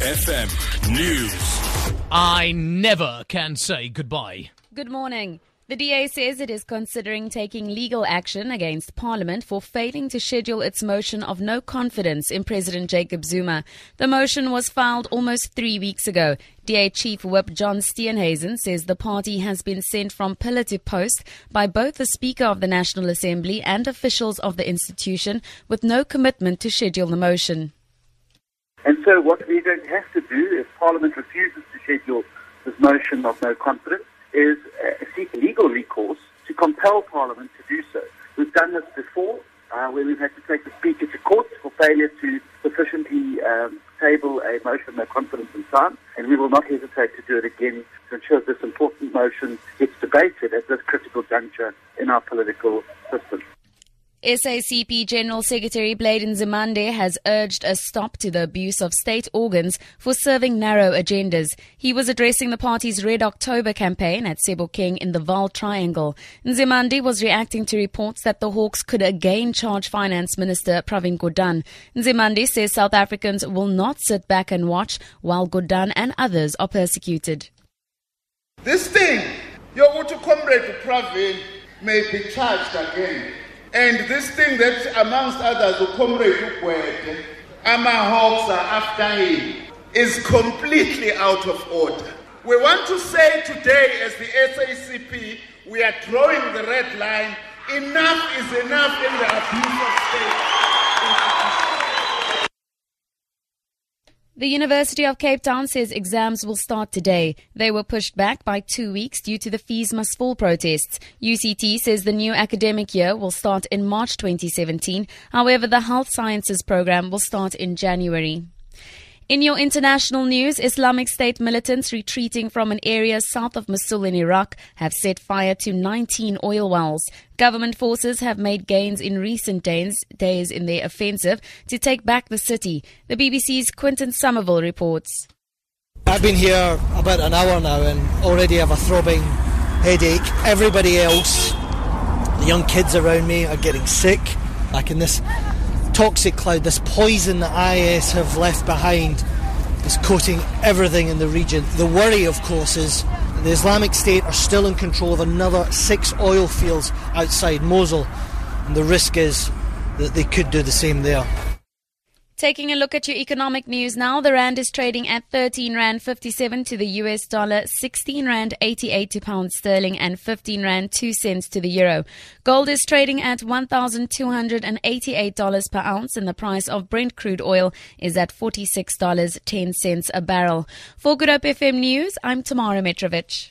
FM News. I never can say goodbye. Good morning. The DA says it is considering taking legal action against Parliament for failing to schedule its motion of no confidence in President Jacob Zuma. The motion was filed almost three weeks ago. DA Chief Whip John Steenhuisen says the party has been sent from pillar to post by both the Speaker of the National Assembly and officials of the institution with no commitment to schedule the motion. And so what we're going to have to do if Parliament refuses to schedule this motion of no confidence is uh, seek legal recourse to compel Parliament to do so. We've done this before, uh, where we've had to take the Speaker to court for failure to sufficiently um, table a motion of no confidence in time, and we will not hesitate to do it again to ensure this important motion gets debated at this critical juncture in our political system. SACP General Secretary Blade Nzimande has urged a stop to the abuse of state organs for serving narrow agendas. He was addressing the party's Red October campaign at Sebokeng in the Vaal Triangle. Nzimande was reacting to reports that the Hawks could again charge Finance Minister Pravin Gordhan. Nzimande says South Africans will not sit back and watch while Gordhan and others are persecuted. This thing, your comrade Pravin may be charged again. And this thing that, amongst others, the comrade Ugwete, Amahawks are after him, is completely out of order. We want to say today, as the SACP, we are drawing the red line. Enough is enough in the abuse of state. The University of Cape Town says exams will start today. They were pushed back by two weeks due to the fees must fall protests. UCT says the new academic year will start in March 2017. However, the health sciences program will start in January. In your international news, Islamic State militants retreating from an area south of Mosul in Iraq have set fire to 19 oil wells. Government forces have made gains in recent days, days in their offensive to take back the city. The BBC's Quentin Sommerville reports. I've been here about an hour now and already have a throbbing headache. Everybody else, the young kids around me, are getting sick. Like in this toxic cloud, this poison that IS have left behind, is coating everything in the region. The worry, of course, is the Islamic State are still in control of another six oil fields outside Mosul, and the risk is that they could do the same there. Taking a look at your economic news now, the rand is trading at 13 rand 57 to the US dollar, 16 rand 88 to pound sterling, and 15 rand 2 cents to the euro. Gold is trading at $1,288 per ounce, and the price of Brent crude oil is at $46.10 a barrel. For Good Hope FM News, I'm Tamara Mitrovic.